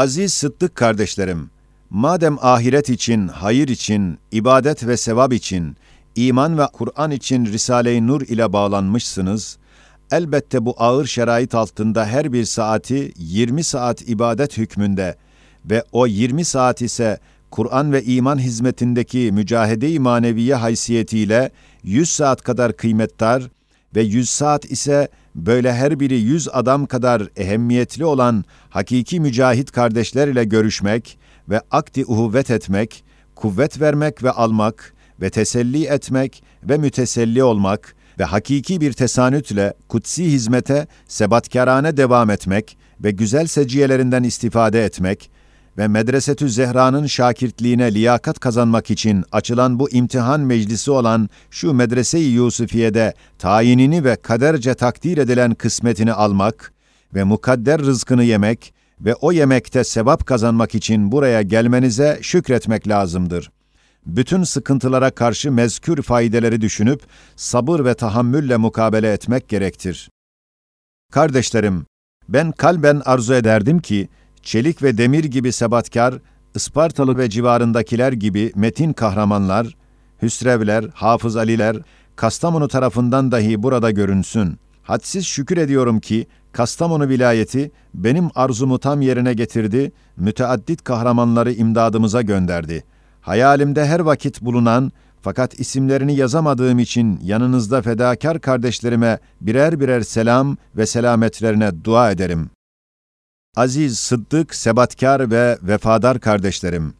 Aziz Sıddık kardeşlerim, madem ahiret için, hayır için, ibadet ve sevap için, iman ve Kur'an için Risale-i Nur ile bağlanmışsınız, elbette bu ağır şerait altında her bir saati 20 saat ibadet hükmünde ve o 20 saat ise Kur'an ve iman hizmetindeki mücahede-i maneviye haysiyetiyle 100 saat kadar kıymetdar ve 100 saat ise böyle her biri 100 adam kadar ehemmiyetli olan hakiki mücahit kardeşler ile görüşmek ve akdi uhuvvet etmek, kuvvet vermek ve almak ve teselli etmek ve müteselli olmak ve hakiki bir tesanütle kutsi hizmete sebatkarane devam etmek ve güzel seciyelerinden istifade etmek ve Medresetü Zehra'nın şakirtliğine liyakat kazanmak için açılan bu imtihan meclisi olan şu Medrese-i Yusufiye'de tayinini ve kaderce takdir edilen kısmetini almak ve mukadder rızkını yemek ve o yemekte sevap kazanmak için buraya gelmenize şükretmek lazımdır. Bütün sıkıntılara karşı mezkür faydeleri düşünüp sabır ve tahammülle mukabele etmek gerektir. Kardeşlerim, ben kalben arzu ederdim ki, çelik ve demir gibi sebatkar, Ispartalı ve civarındakiler gibi metin kahramanlar, Hüsrevler, Hafız Aliler, Kastamonu tarafından dahi burada görünsün. Hadsiz şükür ediyorum ki, Kastamonu vilayeti benim arzumu tam yerine getirdi, müteaddit kahramanları imdadımıza gönderdi. Hayalimde her vakit bulunan, fakat isimlerini yazamadığım için yanınızda fedakar kardeşlerime birer birer selam ve selametlerine dua ederim. Aziz, sıddık, sebatkar ve vefadar kardeşlerim,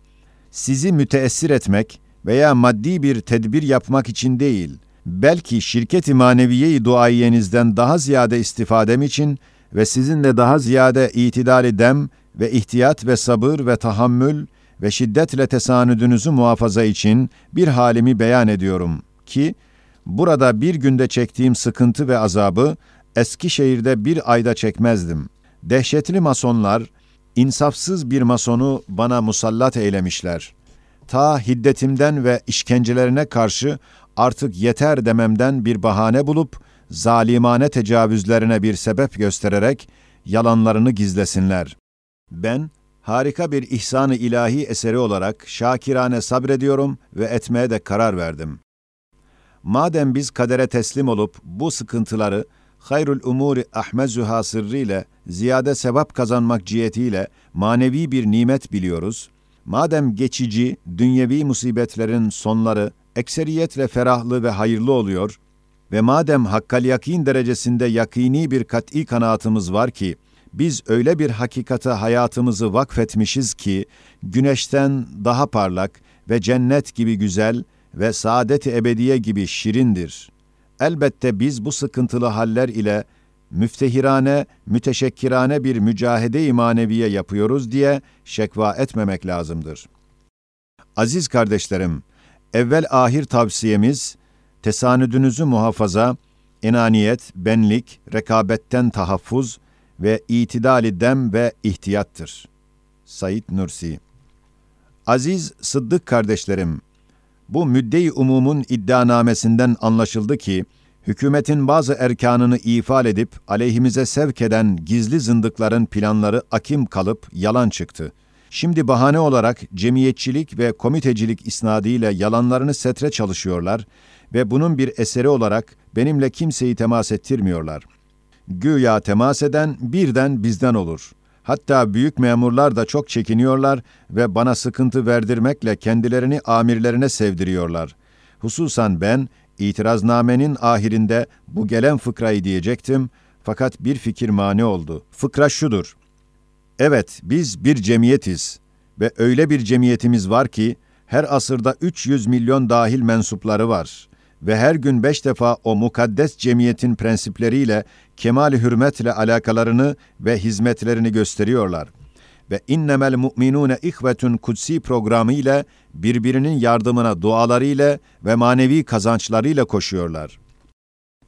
sizi müteessir etmek veya maddi bir tedbir yapmak için değil, belki şirket-i maneviye-i duayenizden daha ziyade istifadem için ve sizinle daha ziyade itidali dem ve ihtiyat ve sabır ve tahammül ve şiddetle tesanüdünüzü muhafaza için bir halimi beyan ediyorum ki, burada bir günde çektiğim sıkıntı ve azabı Eskişehir'de bir ayda çekmezdim. Dehşetli masonlar, insafsız bir masonu bana musallat eylemişler. Ta hiddetimden ve işkencelerine karşı artık yeter dememden bir bahane bulup, zalimane tecavüzlerine bir sebep göstererek yalanlarını gizlesinler. Ben, harika bir ihsan-ı ilahi eseri olarak şakirane sabrediyorum ve etmeye de karar verdim. Madem biz kadere teslim olup bu sıkıntıları hayrul umuri ahmezuha sırrıyla ziyade sevap kazanmak cihetiyle manevi bir nimet biliyoruz. Madem geçici, dünyevi musibetlerin sonları ekseriyetle ferahlı ve hayırlı oluyor ve madem hakkal yakin derecesinde yakini bir kat'i kanaatımız var ki, biz öyle bir hakikate hayatımızı vakfetmişiz ki, güneşten daha parlak ve cennet gibi güzel ve saadet-i ebediye gibi şirindir. Elbette biz bu sıkıntılı haller ile müftehirane, müteşekkirane bir mücahede-i maneviye yapıyoruz diye şekva etmemek lazımdır. Aziz kardeşlerim, evvel ahir tavsiyemiz, tesanüdünüzü muhafaza, enaniyet, benlik, rekabetten tahaffuz ve itidali dem ve ihtiyattır. Said Nursi Aziz Sıddık kardeşlerim, bu müdde-i umumun iddianamesinden anlaşıldı ki, hükümetin bazı erkanını ifade edip aleyhimize sevk eden gizli zındıkların planları akim kalıp yalan çıktı. Şimdi bahane olarak cemiyetçilik ve komitecilik isnadıyla yalanlarını setre çalışıyorlar ve bunun bir eseri olarak benimle kimseyi temas ettirmiyorlar. Güya temas eden birden bizden olur. Hatta büyük memurlar da çok çekiniyorlar ve bana sıkıntı verdirmekle kendilerini amirlerine sevdiriyorlar. Hususan ben itiraznamenin ahirinde bu gelen fıkrayı diyecektim fakat bir fikir mani oldu. Fıkra şudur. Evet, biz bir cemiyetiz ve öyle bir cemiyetimiz var ki her asırda 300 milyon dahil mensupları var ve her gün beş defa o mukaddes cemiyetin prensipleriyle kemal hürmetle alakalarını ve hizmetlerini gösteriyorlar. Ve innemel mu'minune ihvetun kutsi programı ile birbirinin yardımına dualarıyla ve manevi kazançlarıyla koşuyorlar.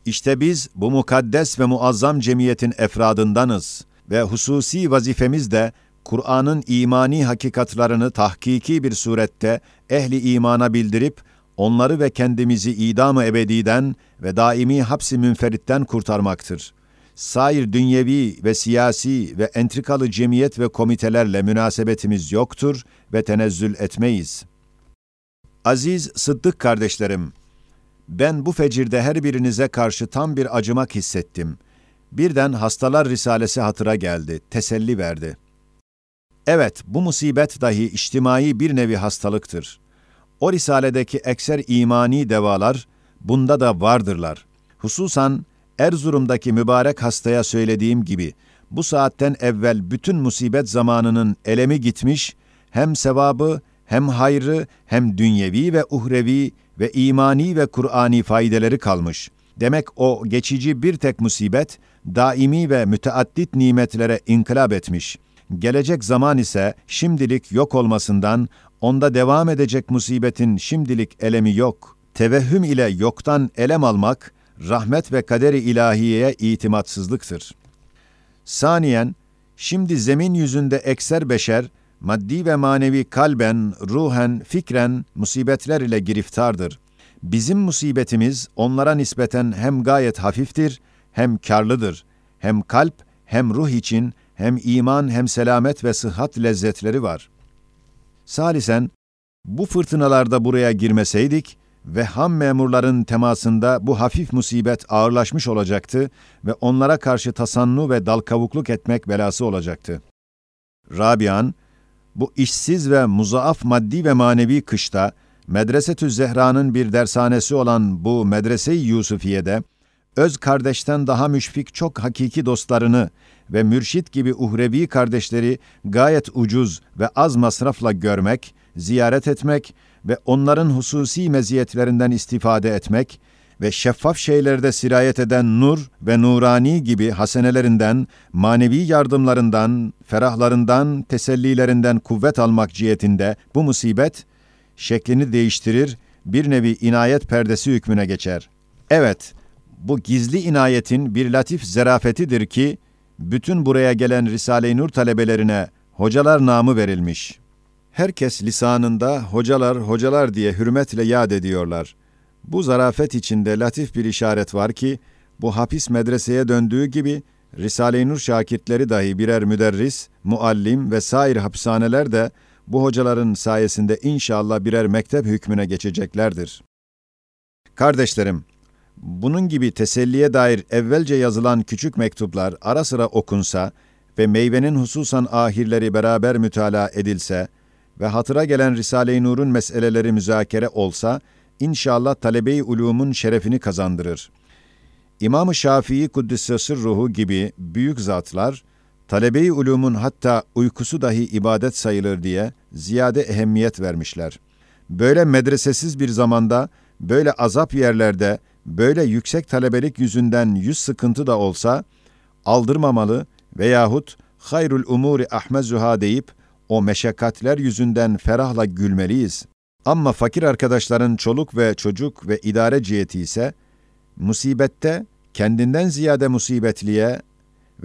İşte biz bu mukaddes ve muazzam cemiyetin efradındanız ve hususi vazifemiz de Kur'an'ın imani hakikatlarını tahkiki bir surette ehli imana bildirip onları ve kendimizi idam-ı ebediden ve daimi hapsi münferitten kurtarmaktır. sair dünyevi ve siyasi ve entrikalı cemiyet ve komitelerle münasebetimiz yoktur ve tenezzül etmeyiz. Aziz Sıddık kardeşlerim, ben bu fecirde her birinize karşı tam bir acımak hissettim. Birden hastalar risalesi hatıra geldi, teselli verdi. Evet, bu musibet dahi içtimai bir nevi hastalıktır. O risaledeki ekser imani devalar, bunda da vardırlar. Hususan Erzurum'daki mübarek hastaya söylediğim gibi, bu saatten evvel bütün musibet zamanının elemi gitmiş, hem sevabı, hem hayrı, hem dünyevi ve uhrevi ve imani ve Kur'ani faydeleri kalmış. Demek o geçici bir tek musibet, daimi ve müteaddit nimetlere inkılap etmiş. Gelecek zaman ise şimdilik yok olmasından, onda devam edecek musibetin şimdilik elemi yok. Tevehhüm ile yoktan elem almak, rahmet ve kaderi ilahiyeye itimatsızlıktır. Saniyen, şimdi zemin yüzünde ekser beşer, maddi ve manevi kalben, ruhen, fikren musibetler ile giriftardır. Bizim musibetimiz onlara nispeten hem gayet hafiftir, hem karlıdır. Hem kalp, hem ruh için hem iman hem selamet ve sıhhat lezzetleri var. Salisen, bu fırtınalarda buraya girmeseydik ve ham memurların temasında bu hafif musibet ağırlaşmış olacaktı ve onlara karşı tasannu ve dalkavukluk etmek belası olacaktı. Rabian, bu işsiz ve muzaaf maddi ve manevi kışta, Medresetü Zehra'nın bir dershanesi olan bu Medrese-i Yusufiye'de, öz kardeşten daha müşfik çok hakiki dostlarını ve mürşit gibi uhrevi kardeşleri gayet ucuz ve az masrafla görmek, ziyaret etmek ve onların hususi meziyetlerinden istifade etmek ve şeffaf şeylerde sirayet eden nur ve nurani gibi hasenelerinden, manevi yardımlarından, ferahlarından, tesellilerinden kuvvet almak cihetinde bu musibet, şeklini değiştirir, bir nevi inayet perdesi hükmüne geçer. Evet, bu gizli inayetin bir latif zerafetidir ki, bütün buraya gelen Risale-i Nur talebelerine hocalar namı verilmiş. Herkes lisanında hocalar hocalar diye hürmetle yad ediyorlar. Bu zarafet içinde latif bir işaret var ki, bu hapis medreseye döndüğü gibi, Risale-i Nur şakirtleri dahi birer müderris, muallim ve sair hapishaneler de bu hocaların sayesinde inşallah birer mektep hükmüne geçeceklerdir. Kardeşlerim, bunun gibi teselliye dair evvelce yazılan küçük mektuplar ara sıra okunsa ve meyvenin hususan ahirleri beraber mütalaa edilse ve hatıra gelen Risale-i Nur'un meseleleri müzakere olsa, inşallah talebe-i ulumun şerefini kazandırır. İmam-ı Şafii Kuddisesi ruhu gibi büyük zatlar, talebe-i ulumun hatta uykusu dahi ibadet sayılır diye ziyade ehemmiyet vermişler. Böyle medresesiz bir zamanda, böyle azap yerlerde, böyle yüksek talebelik yüzünden yüz sıkıntı da olsa, aldırmamalı veyahut hayrul umuri ahmezuha deyip, o meşakkatler yüzünden ferahla gülmeliyiz. Ama fakir arkadaşların çoluk ve çocuk ve idare ciheti ise, musibette kendinden ziyade musibetliye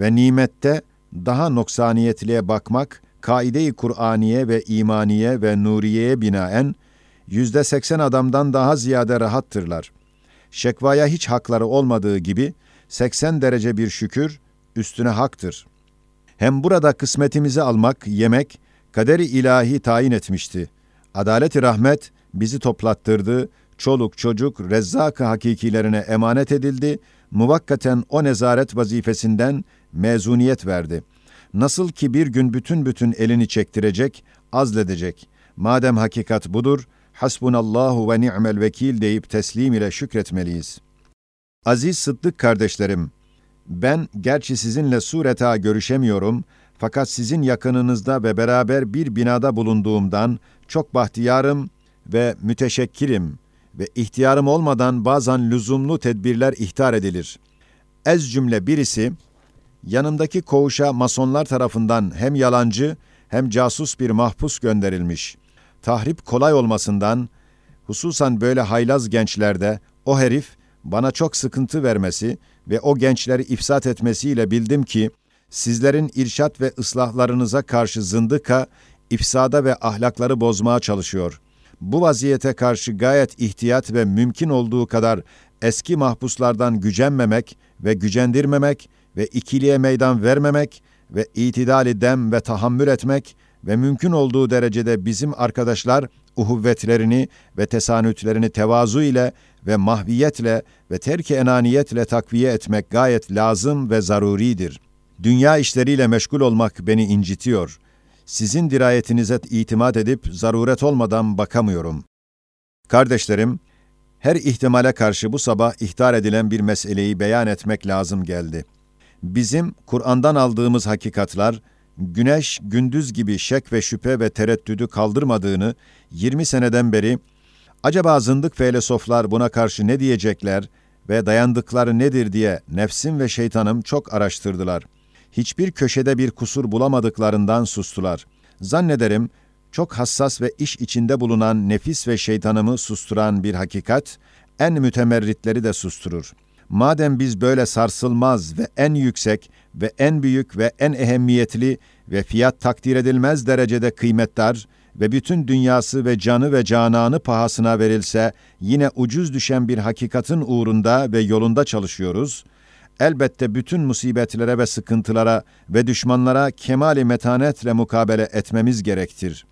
ve nimette daha noksaniyetliye bakmak, kaide-i Kur'aniye ve imaniye ve nuriyeye binaen, yüzde seksen adamdan daha ziyade rahattırlar. Şekvaya hiç hakları olmadığı gibi, seksen derece bir şükür, üstüne haktır. Hem burada kısmetimizi almak, yemek, kaderi ilahi tayin etmişti. Adalet-i rahmet bizi toplattırdı, çoluk çocuk rezzak-ı hakikilerine emanet edildi, muvakkaten o nezaret vazifesinden mezuniyet verdi. Nasıl ki bir gün bütün bütün elini çektirecek, azledecek. Madem hakikat budur, hasbunallahu ve ni'mel vekil deyip teslim ile şükretmeliyiz. Aziz Sıddık kardeşlerim, ben gerçi sizinle sureta görüşemiyorum fakat sizin yakınınızda ve beraber bir binada bulunduğumdan çok bahtiyarım ve müteşekkirim ve ihtiyarım olmadan bazen lüzumlu tedbirler ihtar edilir. Ez cümle birisi, yanımdaki koğuşa masonlar tarafından hem yalancı hem casus bir mahpus gönderilmiş. Tahrip kolay olmasından, hususan böyle haylaz gençlerde o herif bana çok sıkıntı vermesi ve o gençleri ifsat etmesiyle bildim ki, sizlerin irşat ve ıslahlarınıza karşı zındıka, ifsada ve ahlakları bozmaya çalışıyor. Bu vaziyete karşı gayet ihtiyat ve mümkün olduğu kadar eski mahpuslardan gücenmemek ve gücendirmemek ve ikiliye meydan vermemek ve itidali dem ve tahammül etmek ve mümkün olduğu derecede bizim arkadaşlar uhuvvetlerini ve tesanütlerini tevazu ile ve mahviyetle ve terk enaniyetle takviye etmek gayet lazım ve zaruridir. Dünya işleriyle meşgul olmak beni incitiyor. Sizin dirayetinize itimat edip zaruret olmadan bakamıyorum. Kardeşlerim, her ihtimale karşı bu sabah ihtar edilen bir meseleyi beyan etmek lazım geldi. Bizim Kur'an'dan aldığımız hakikatlar, güneş gündüz gibi şek ve şüphe ve tereddüdü kaldırmadığını 20 seneden beri acaba zındık filozoflar buna karşı ne diyecekler ve dayandıkları nedir diye nefsim ve şeytanım çok araştırdılar. Hiçbir köşede bir kusur bulamadıklarından sustular. Zannederim çok hassas ve iş içinde bulunan nefis ve şeytanımı susturan bir hakikat, en mütemerritleri de susturur. Madem biz böyle sarsılmaz ve en yüksek ve en büyük ve en ehemmiyetli ve fiyat takdir edilmez derecede kıymetdar ve bütün dünyası ve canı ve cananı pahasına verilse yine ucuz düşen bir hakikatin uğrunda ve yolunda çalışıyoruz. Elbette bütün musibetlere ve sıkıntılara ve düşmanlara kemali metanetle mukabele etmemiz gerektir.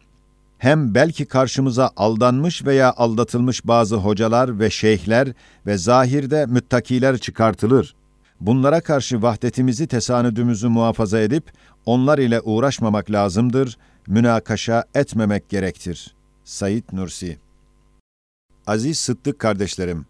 Hem belki karşımıza aldanmış veya aldatılmış bazı hocalar ve şeyhler ve zahirde müttakiler çıkartılır. Bunlara karşı vahdetimizi, tesanüdümüzü muhafaza edip onlar ile uğraşmamak lazımdır, münakaşa etmemek gerektir. Said Nursi Aziz Sıddık kardeşlerim,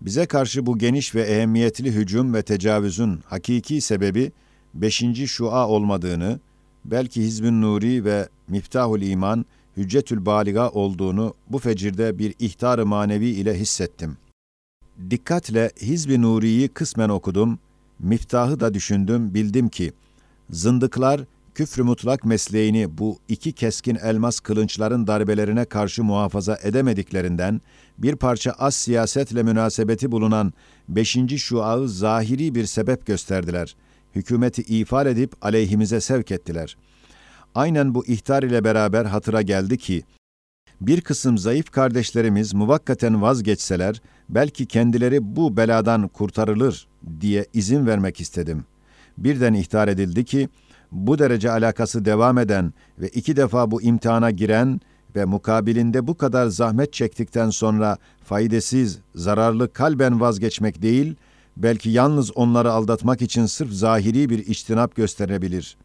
bize karşı bu geniş ve ehemmiyetli hücum ve tecavüzün hakiki sebebi beşinci şua olmadığını, belki Hizbün Nuri ve Miftahul İman, Hüccetül Baliga olduğunu bu fecirde bir ihtar-ı manevi ile hissettim. Dikkatle Hizb-i Nuri'yi kısmen okudum, miftahı da düşündüm, bildim ki, zındıklar küfrü mutlak mesleğini bu iki keskin elmas kılınçların darbelerine karşı muhafaza edemediklerinden, bir parça az siyasetle münasebeti bulunan beşinci şuağı zahiri bir sebep gösterdiler. Hükümeti ifade edip aleyhimize sevk ettiler. Aynen bu ihtar ile beraber hatıra geldi ki, bir kısım zayıf kardeşlerimiz muvakkaten vazgeçseler, belki kendileri bu beladan kurtarılır diye izin vermek istedim. Birden ihtar edildi ki, bu derece alakası devam eden ve iki defa bu imtihana giren ve mukabilinde bu kadar zahmet çektikten sonra faydasız, zararlı kalben vazgeçmek değil, belki yalnız onları aldatmak için sırf zahiri bir içtinap gösterebilir.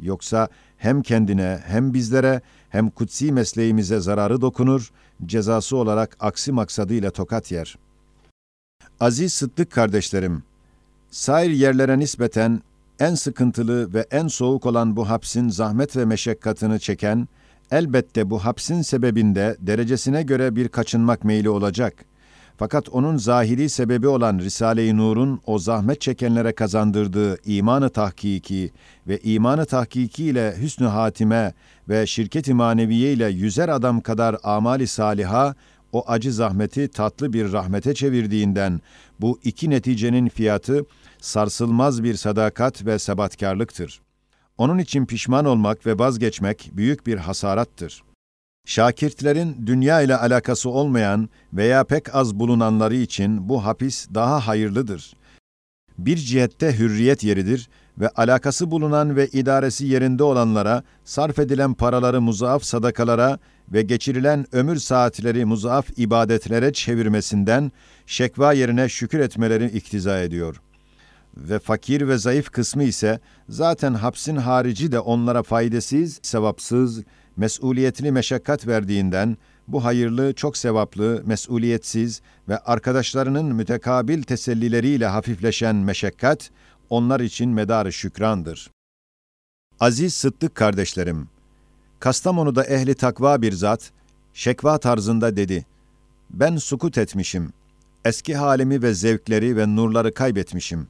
Yoksa hem kendine hem bizlere hem kutsi mesleğimize zararı dokunur, cezası olarak aksi maksadıyla tokat yer. Aziz Sıddık kardeşlerim, sair yerlere nispeten en sıkıntılı ve en soğuk olan bu hapsin zahmet ve meşakkatını çeken, elbette bu hapsin sebebinde derecesine göre bir kaçınmak meyli olacak. Fakat onun zahiri sebebi olan Risale-i Nur'un o zahmet çekenlere kazandırdığı imanı tahkiki ve imanı tahkiki ile hüsnü hatime ve şirket-i maneviye ile yüzer adam kadar amali saliha o acı zahmeti tatlı bir rahmete çevirdiğinden bu iki neticenin fiyatı sarsılmaz bir sadakat ve sebatkarlıktır. Onun için pişman olmak ve vazgeçmek büyük bir hasarattır. Şakirtlerin dünya ile alakası olmayan veya pek az bulunanları için bu hapis daha hayırlıdır. Bir cihette hürriyet yeridir ve alakası bulunan ve idaresi yerinde olanlara sarf edilen paraları muzaaf sadakalara ve geçirilen ömür saatleri muzaaf ibadetlere çevirmesinden şekva yerine şükür etmeleri iktiza ediyor. Ve fakir ve zayıf kısmı ise zaten hapsin harici de onlara faydasız, sevapsız, mesuliyetli meşakkat verdiğinden bu hayırlı, çok sevaplı, mesuliyetsiz ve arkadaşlarının mütekabil tesellileriyle hafifleşen meşakkat onlar için medarı şükrandır. Aziz Sıddık kardeşlerim, Kastamonu'da ehli takva bir zat, şekva tarzında dedi, ben sukut etmişim, eski halimi ve zevkleri ve nurları kaybetmişim.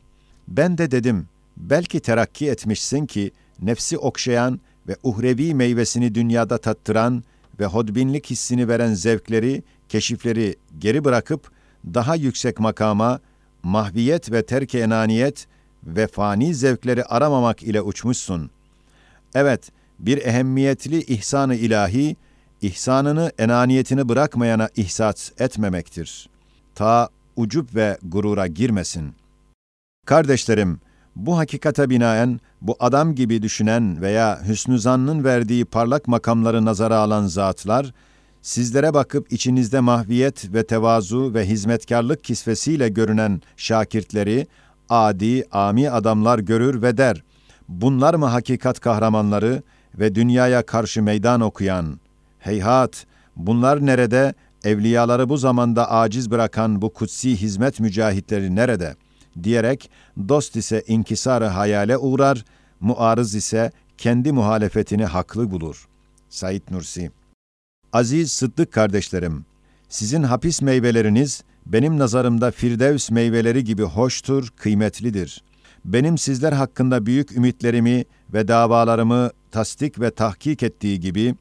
Ben de dedim, belki terakki etmişsin ki, nefsi okşayan ve uhrevi meyvesini dünyada tattıran ve hodbinlik hissini veren zevkleri, keşifleri geri bırakıp, daha yüksek makama, mahviyet ve terk enaniyet ve fani zevkleri aramamak ile uçmuşsun. Evet, bir ehemmiyetli ihsanı ilahi, ihsanını enaniyetini bırakmayana ihsas etmemektir. Ta ucup ve gurura girmesin. Kardeşlerim, Bu hakikate binaen bu adam gibi düşünen veya hüsnü zannın verdiği parlak makamları nazara alan zatlar, sizlere bakıp içinizde mahviyet ve tevazu ve hizmetkarlık kisvesiyle görünen şakirtleri, adi, ami adamlar görür ve der, bunlar mı hakikat kahramanları ve dünyaya karşı meydan okuyan? Heyhat, bunlar nerede, evliyaları bu zamanda aciz bırakan bu kutsi hizmet mücahitleri nerede? Diyerek dost ise inkisarı hayale uğrar, muarız ise kendi muhalefetini haklı bulur. Said Nursi Aziz Sıddık kardeşlerim, sizin hapis meyveleriniz benim nazarımda Firdevs meyveleri gibi hoştur, kıymetlidir. Benim sizler hakkında büyük ümitlerimi ve davalarımı tasdik ve tahkik ettiği gibi,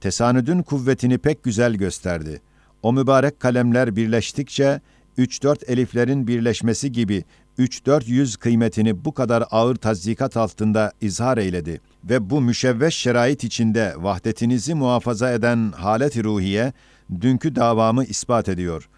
tesanüdün kuvvetini pek güzel gösterdi. O mübarek kalemler birleştikçe, üç dört eliflerin birleşmesi gibi üç dört yüz kıymetini bu kadar ağır tazikat altında izhar eyledi ve bu müşevveş şerait içinde vahdetinizi muhafaza eden halet-i ruhiye, dünkü davamı ispat ediyor.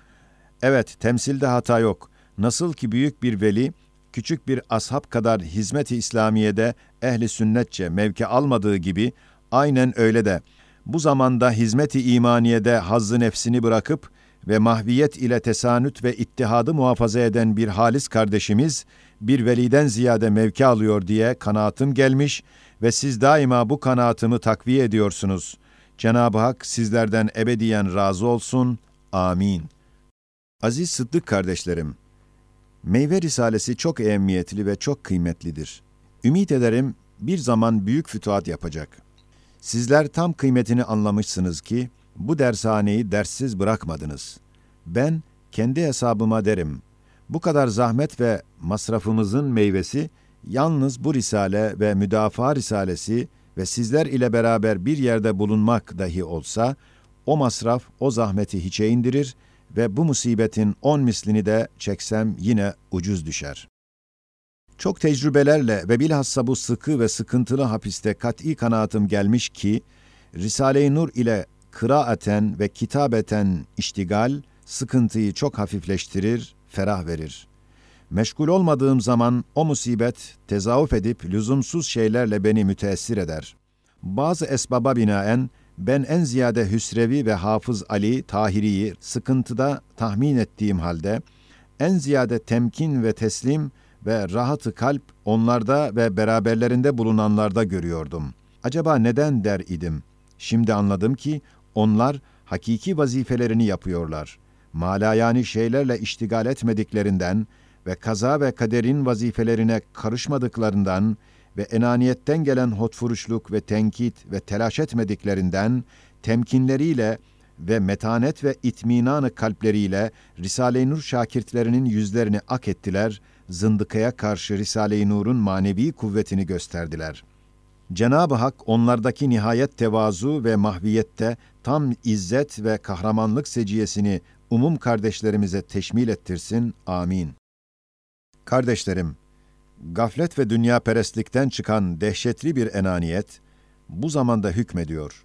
Evet, temsilde hata yok. Nasıl ki büyük bir veli, küçük bir ashab kadar hizmet-i İslamiye'de ehli sünnetçe mevki almadığı gibi, aynen öyle de bu zamanda hizmet-i imaniyede hazzı nefsini bırakıp ve mahviyet ile tesanüt ve ittihadı muhafaza eden bir halis kardeşimiz, bir veliden ziyade mevki alıyor diye kanaatim gelmiş ve siz daima bu kanaatımı takviye ediyorsunuz. Cenab-ı Hak sizlerden ebediyen razı olsun. Amin. Aziz Sıddık kardeşlerim, Meyve Risalesi çok ehemmiyetli ve çok kıymetlidir. Ümit ederim bir zaman büyük fütuhat yapacak. Sizler tam kıymetini anlamışsınız ki, bu dershaneyi derssiz bırakmadınız. Ben kendi hesabıma derim, bu kadar zahmet ve masrafımızın meyvesi, yalnız bu risale ve müdafaa risalesi ve sizler ile beraber bir yerde bulunmak dahi olsa, o masraf o zahmeti hiçe indirir ve bu musibetin on mislini de çeksem yine ucuz düşer. Çok tecrübelerle ve bilhassa bu sıkı ve sıkıntılı hapiste kat'i kanaatim gelmiş ki, Risale-i Nur ile kıraaten ve kitabeten iştigal, sıkıntıyı çok hafifleştirir, ferah verir. Meşgul olmadığım zaman o musibet tezavüf edip lüzumsuz şeylerle beni müteessir eder. Bazı esbaba binaen ben en ziyade Hüsrevi ve Hafız Ali Tahiri'yi sıkıntıda tahmin ettiğim halde en ziyade temkin ve teslim ve rahatı kalp onlarda ve beraberlerinde bulunanlarda görüyordum. Acaba neden der idim? Şimdi anladım ki onlar hakiki vazifelerini yapıyorlar. Malayani şeylerle iştigal etmediklerinden ve kaza ve kaderin vazifelerine karışmadıklarından ve enaniyetten gelen hotfuruşluk ve tenkit ve telaş etmediklerinden temkinleriyle ve metanet ve itminanı kalpleriyle Risale-i Nur şakirtlerinin yüzlerini ak ettiler, zındıkaya karşı Risale-i Nur'un manevi kuvvetini gösterdiler. Cenab-ı Hak onlardaki nihayet tevazu ve mahviyette tam izzet ve kahramanlık seciyesini umum kardeşlerimize teşmil ettirsin. Amin. Kardeşlerim, gaflet ve dünya perestlikten çıkan dehşetli bir enaniyet bu zamanda hükmediyor.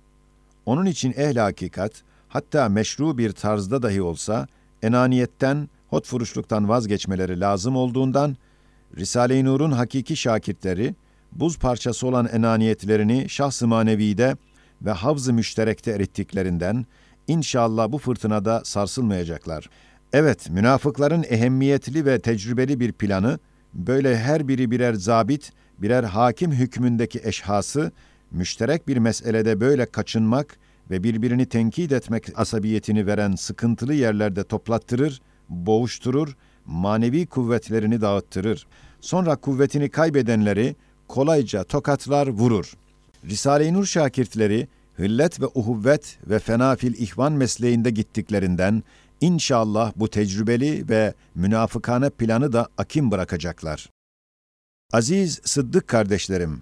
Onun için ehl hakikat, hatta meşru bir tarzda dahi olsa, enaniyetten, hotfuruşluktan vazgeçmeleri lazım olduğundan, Risale-i Nur'un hakiki şakirtleri, buz parçası olan enaniyetlerini şahs-ı manevide ve havz-ı müşterekte erittiklerinden, inşallah bu fırtınada sarsılmayacaklar. Evet, münafıkların ehemmiyetli ve tecrübeli bir planı, böyle her biri birer zabit, birer hakim hükmündeki eşhası, müşterek bir meselede böyle kaçınmak ve birbirini tenkit etmek asabiyetini veren sıkıntılı yerlerde toplattırır, boğuşturur, manevi kuvvetlerini dağıttırır. Sonra kuvvetini kaybedenleri kolayca tokatlar vurur. Risale-i Nur şakirtleri, hıllet ve uhuvvet ve fenafil ihvan mesleğinde gittiklerinden, İnşallah bu tecrübeli ve münafıkane planı da akim bırakacaklar. Aziz Sıddık kardeşlerim,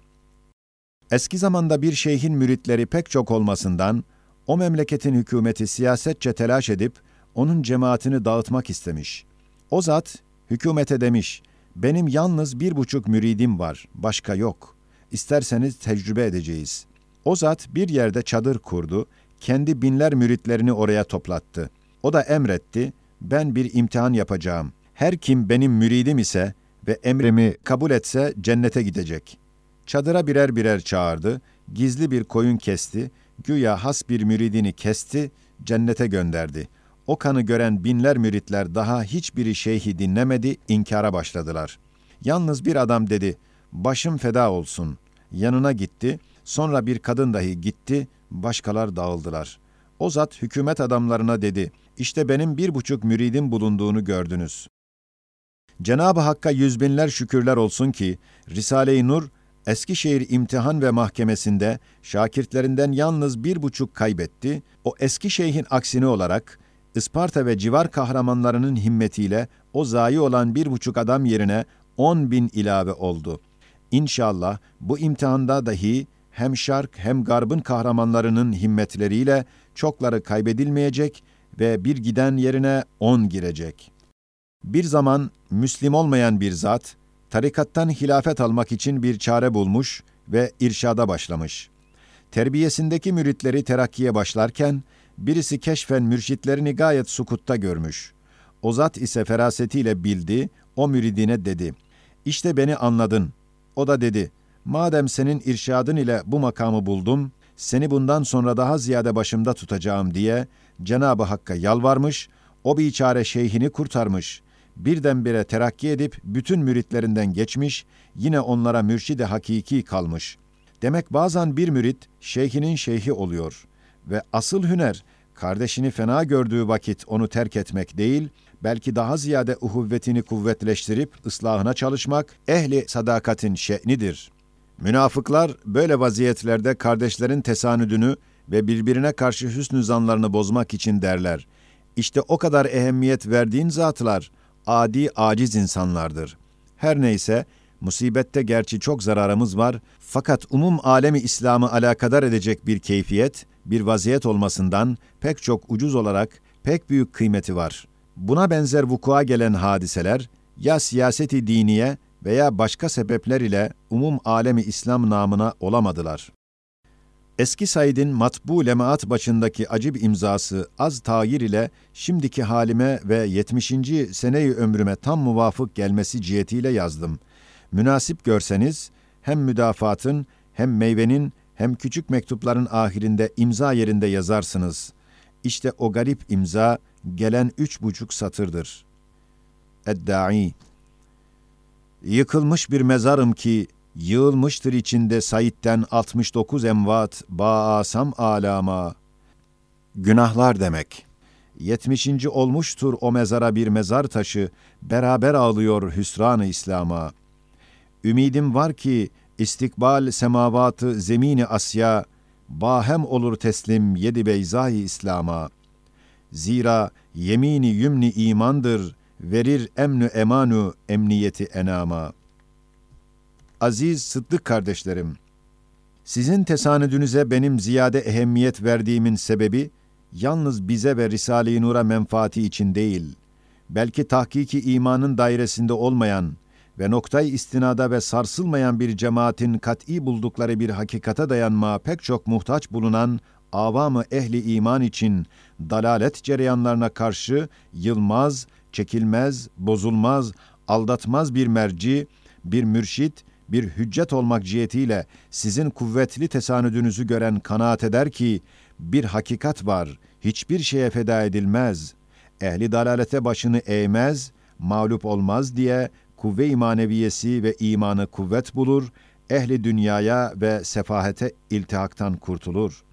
eski zamanda bir şeyhin müritleri pek çok olmasından, o memleketin hükümeti siyasetçe telaş edip, onun cemaatini dağıtmak istemiş. O zat, hükümete demiş, benim yalnız bir buçuk müridim var, başka yok. İsterseniz tecrübe edeceğiz. O zat bir yerde çadır kurdu, kendi binler müritlerini oraya toplattı.'' O da emretti, ben bir imtihan yapacağım. Her kim benim müridim ise ve emrimi kabul etse cennete gidecek. Çadıra birer birer çağırdı, gizli bir koyun kesti, güya has bir müridini kesti, cennete gönderdi. O kanı gören binler müritler daha hiçbiri şeyhi dinlemedi, inkara başladılar. Yalnız bir adam dedi, başım feda olsun. Yanına gitti, sonra bir kadın dahi gitti, başkalar dağıldılar. O zat hükümet adamlarına dedi, işte benim bir buçuk müridim bulunduğunu gördünüz. Cenab-ı Hakk'a yüz binler şükürler olsun ki, Risale-i Nur, Eskişehir İmtihan ve Mahkemesi'nde şakirtlerinden yalnız bir buçuk kaybetti, o eski şeyhin aksine olarak, Isparta ve civar kahramanlarının himmetiyle o zayi olan bir buçuk adam yerine on bin ilave oldu. İnşallah bu imtihanda dahi hem şark hem garbın kahramanlarının himmetleriyle çokları kaybedilmeyecek ve bir giden yerine on girecek. Bir zaman Müslim olmayan bir zat, tarikattan hilafet almak için bir çare bulmuş ve irşada başlamış. Terbiyesindeki müritleri terakkiye başlarken, birisi keşfen mürşitlerini gayet sukutta görmüş. O zat ise ferasetiyle bildi, o müridine dedi, İşte beni anladın. O da dedi, madem senin irşadın ile bu makamı buldum, seni bundan sonra daha ziyade başımda tutacağım diye Cenab-ı Hakk'a yalvarmış, o biçare şeyhini kurtarmış. Birdenbire terakki edip bütün müritlerinden geçmiş, yine onlara mürşidi hakiki kalmış. Demek bazen bir mürit şeyhinin şeyhi oluyor ve asıl hüner kardeşini fena gördüğü vakit onu terk etmek değil, belki daha ziyade uhuvvetini kuvvetleştirip ıslahına çalışmak ehli sadakatin şe'nidir.'' Münafıklar böyle vaziyetlerde kardeşlerin tesanüdünü ve birbirine karşı hüsnü zanlarını bozmak için derler. İşte o kadar ehemmiyet verdiğin zatlar adi aciz insanlardır. Her neyse musibette gerçi çok zararımız var fakat umum alemi İslam'ı alakadar edecek bir keyfiyet, bir vaziyet olmasından pek çok ucuz olarak pek büyük kıymeti var. Buna benzer vukua gelen hadiseler ya siyaseti diniye veya başka sebepler ile umum alemi İslam namına olamadılar. Eski Said'in matbu lemaat başındaki acib imzası az tayir ile şimdiki halime ve 70. seneyi ömrüme tam muvafık gelmesi cihetiyle yazdım. Münasip görseniz hem müdafatın hem meyvenin hem küçük mektupların ahirinde imza yerinde yazarsınız. İşte o garip imza gelen üç buçuk satırdır. Eddai Yıkılmış bir mezarım ki, yığılmıştır içinde Said'den 69 emvat, baasam alama. Günahlar demek. Yetmişinci olmuştur o mezara bir mezar taşı, beraber ağlıyor hüsran-ı İslam'a. Ümidim var ki, istikbal semavatı zemini Asya, bahem olur teslim yedi beyzai İslam'a. Zira yemini yümni imandır, verir emnü emanu emniyeti enama. Aziz Sıddık kardeşlerim, sizin tesanüdünüze benim ziyade ehemmiyet verdiğimin sebebi, yalnız bize ve Risale-i Nur'a menfaati için değil, belki tahkiki imanın dairesinde olmayan ve noktayı istinada ve sarsılmayan bir cemaatin kat'i buldukları bir hakikate dayanma pek çok muhtaç bulunan avamı ehli iman için dalalet cereyanlarına karşı yılmaz çekilmez, bozulmaz, aldatmaz bir merci, bir mürşit, bir hüccet olmak cihetiyle sizin kuvvetli tesanüdünüzü gören kanaat eder ki, bir hakikat var, hiçbir şeye feda edilmez. Ehli dalalete başını eğmez, mağlup olmaz diye kuvve-i maneviyesi ve imanı kuvvet bulur, ehli dünyaya ve sefahete iltihaktan kurtulur.''